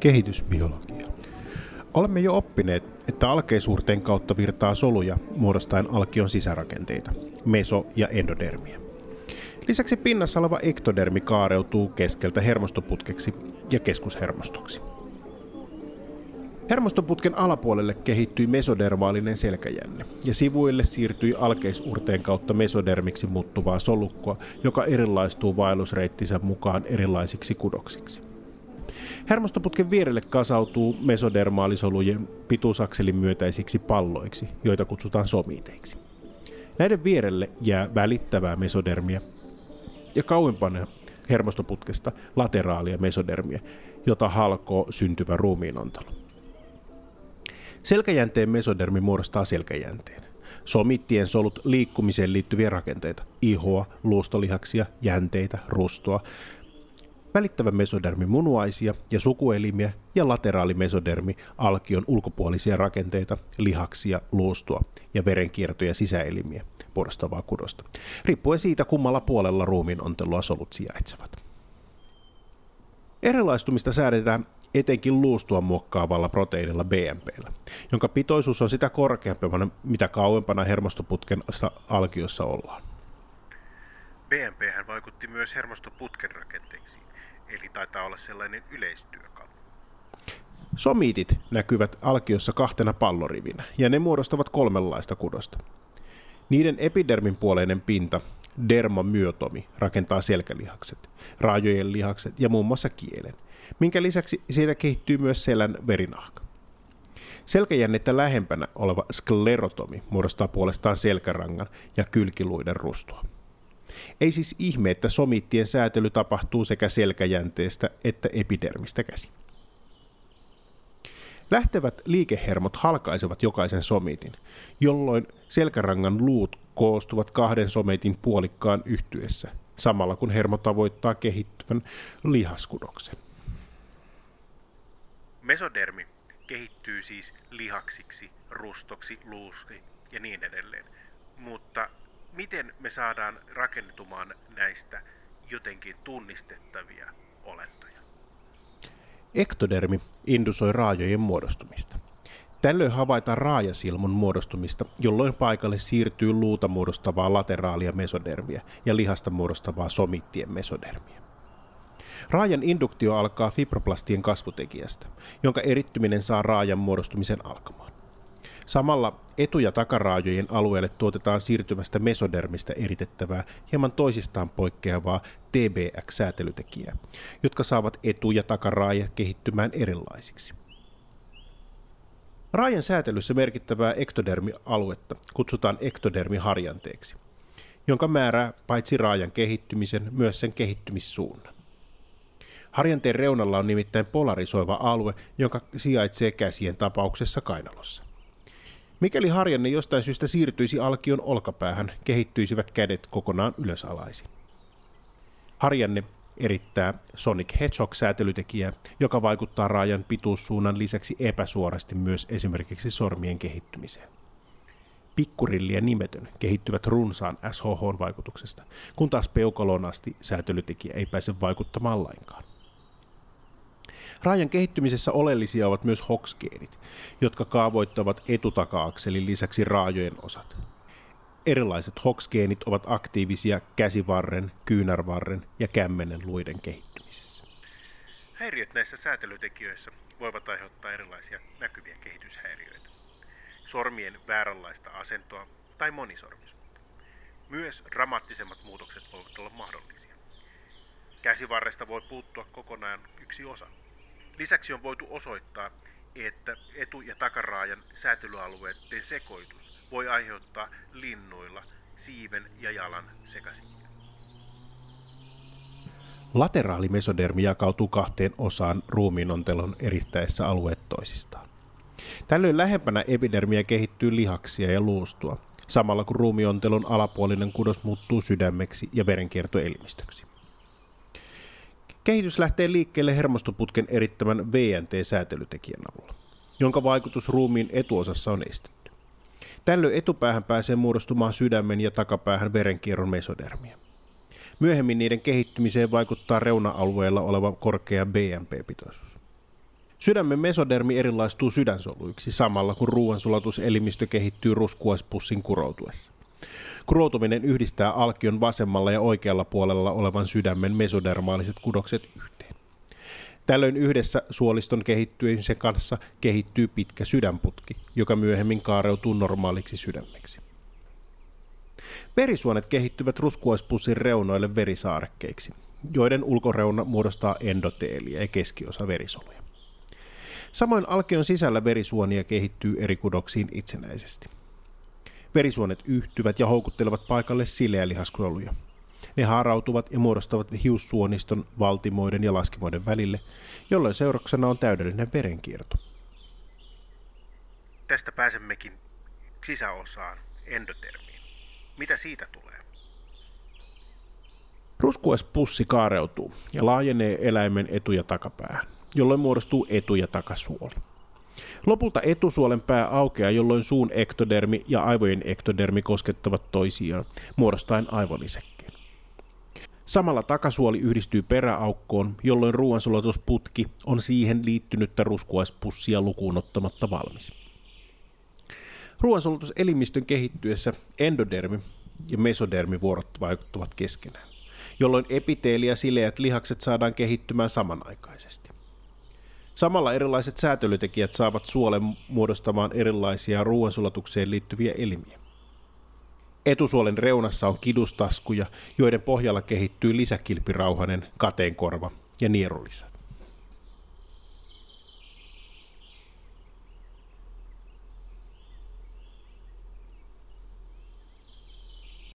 Kehitysbiologia. Olemme jo oppineet, että alkeisuurteen kautta virtaa soluja muodostaen alkion sisärakenteita, meso- ja endodermiä. Lisäksi pinnassa oleva ektodermi kaareutuu keskeltä hermostoputkeksi ja keskushermostoksi. Hermostoputken alapuolelle kehittyi mesodermaalinen selkäjänne ja sivuille siirtyi alkeisurteen kautta mesodermiksi muuttuvaa solukkoa, joka erilaistuu vaellusreittinsä mukaan erilaisiksi kudoksiksi. Hermostoputken vierelle kasautuu mesodermaalisolujen pituusakselin myötäisiksi palloiksi, joita kutsutaan somiteiksi. Näiden vierelle jää välittävää mesodermia ja kauempana hermostoputkesta lateraalia mesodermia, jota halkoo syntyvä ruumiinontalo. Selkäjänteen mesodermi muodostaa selkäjänteen. Somittien solut liikkumiseen liittyviä rakenteita, ihoa, luustolihaksia, jänteitä, rustoa, välittävä mesodermi munuaisia ja sukuelimiä ja lateraali mesodermi alkion ulkopuolisia rakenteita, lihaksia, luustua ja verenkiertoja sisäelimiä muodostavaa kudosta, riippuen siitä kummalla puolella ruumiin ontelua solut sijaitsevat. Erilaistumista säädetään etenkin luustua muokkaavalla proteiinilla BMPllä, jonka pitoisuus on sitä korkeampana, mitä kauempana hermostoputken alkiossa ollaan. BMP vaikutti myös hermostoputken rakenteisiin, eli taitaa olla sellainen yleistyökalu. Somiitit näkyvät alkiossa kahtena pallorivinä, ja ne muodostavat kolmenlaista kudosta. Niiden epidermin puoleinen pinta, dermamyotomi, rakentaa selkälihakset, raajojen lihakset ja muun muassa kielen, minkä lisäksi siitä kehittyy myös selän verinahka. Selkäjännettä lähempänä oleva sklerotomi muodostaa puolestaan selkärangan ja kylkiluiden rustoa. Ei siis ihme, että somittien säätely tapahtuu sekä selkäjänteestä että epidermistä käsi. Lähtevät liikehermot halkaisevat jokaisen somitin, jolloin selkärangan luut koostuvat kahden somitin puolikkaan yhtyessä, samalla kun hermo tavoittaa kehittyvän lihaskudoksen. Mesodermi kehittyy siis lihaksiksi, rustoksi, luusti ja niin edelleen. Mutta miten me saadaan rakentumaan näistä jotenkin tunnistettavia olentoja? Ektodermi indusoi raajojen muodostumista. Tällöin havaitaan raajasilmun muodostumista, jolloin paikalle siirtyy luuta muodostavaa lateraalia mesodermiä ja lihasta muodostavaa somittien mesodermiä. Raajan induktio alkaa fibroplastien kasvutekijästä, jonka erittyminen saa raajan muodostumisen alkamaan. Samalla etu- ja takaraajojen alueelle tuotetaan siirtyvästä mesodermistä eritettävää, hieman toisistaan poikkeavaa TBX-säätelytekijää, jotka saavat etu- ja takaraaja kehittymään erilaisiksi. Raajan säätelyssä merkittävää ektodermialuetta kutsutaan ektodermiharjanteeksi, jonka määrää paitsi raajan kehittymisen, myös sen kehittymissuunnan. Harjanteen reunalla on nimittäin polarisoiva alue, joka sijaitsee käsien tapauksessa kainalossa. Mikäli harjanne jostain syystä siirtyisi alkion olkapäähän, kehittyisivät kädet kokonaan ylösalaisin. Harjanne erittää Sonic Hedgehog-säätelytekijää, joka vaikuttaa raajan pituussuunnan lisäksi epäsuorasti myös esimerkiksi sormien kehittymiseen. Pikkurilli ja nimetön kehittyvät runsaan SHH-vaikutuksesta, kun taas peukalon asti säätelytekijä ei pääse vaikuttamaan lainkaan. Raajan kehittymisessä oleellisia ovat myös hoksgeenit, jotka kaavoittavat etutaka-akselin lisäksi raajojen osat. Erilaiset hoksgeenit ovat aktiivisia käsivarren, kyynärvarren ja kämmenen luiden kehittymisessä. Häiriöt näissä säätelytekijöissä voivat aiheuttaa erilaisia näkyviä kehityshäiriöitä, sormien vääränlaista asentoa tai monisormisuutta. Myös dramaattisemmat muutokset voivat olla mahdollisia. Käsivarresta voi puuttua kokonaan yksi osa, Lisäksi on voitu osoittaa, että etu- ja takaraajan säätelyalueiden sekoitus voi aiheuttaa linnuilla siiven ja jalan sekaisin. Lateraali mesodermi jakautuu kahteen osaan ruumiinontelon eristäessä alueet toisistaan. Tällöin lähempänä epidermiä kehittyy lihaksia ja luustua, samalla kun ruumiontelon alapuolinen kudos muuttuu sydämeksi ja verenkiertoelimistöksi. Kehitys lähtee liikkeelle hermostoputken erittämän VNT-säätelytekijän avulla, jonka vaikutus ruumiin etuosassa on estetty. Tällöin etupäähän pääsee muodostumaan sydämen ja takapäähän verenkierron mesodermia. Myöhemmin niiden kehittymiseen vaikuttaa reuna-alueella oleva korkea BMP-pitoisuus. Sydämen mesodermi erilaistuu sydänsoluiksi samalla kun ruoansulatuselimistö kehittyy ruskuaispussin kuroutuessa. Kuroutuminen yhdistää alkion vasemmalla ja oikealla puolella olevan sydämen mesodermaaliset kudokset yhteen. Tällöin yhdessä suoliston kehittymisen kanssa kehittyy pitkä sydänputki, joka myöhemmin kaareutuu normaaliksi sydämeksi. Verisuonet kehittyvät ruskuaispussin reunoille verisaarekkeiksi, joiden ulkoreuna muodostaa endoteelia ja keskiosa verisoluja. Samoin alkeon sisällä verisuonia kehittyy eri kudoksiin itsenäisesti. Verisuonet yhtyvät ja houkuttelevat paikalle sileä lihaskoluja. Ne haarautuvat ja muodostavat hiussuoniston valtimoiden ja laskimoiden välille, jolloin seurauksena on täydellinen verenkierto. Tästä pääsemmekin sisäosaan, endotermiin. Mitä siitä tulee? Ruskuespussi kaareutuu ja laajenee eläimen etu- ja takapäähän, jolloin muodostuu etu- ja takasuoli. Lopulta etusuolen pää aukeaa, jolloin suun ektodermi ja aivojen ektodermi koskettavat toisiaan, muodostaen aivolisekkeen. Samalla takasuoli yhdistyy peräaukkoon, jolloin ruoansulatusputki on siihen liittynyttä ruskuaispussia lukuun ottamatta valmis. Ruoansulatuselimistön kehittyessä endodermi ja mesodermivuorot vaikuttavat keskenään, jolloin epiteeli ja sileät lihakset saadaan kehittymään samanaikaisesti. Samalla erilaiset säätelytekijät saavat suolen muodostamaan erilaisia ruoansulatukseen liittyviä elimiä. Etusuolen reunassa on kidustaskuja, joiden pohjalla kehittyy lisäkilpirauhanen, kateenkorva ja nierulisat.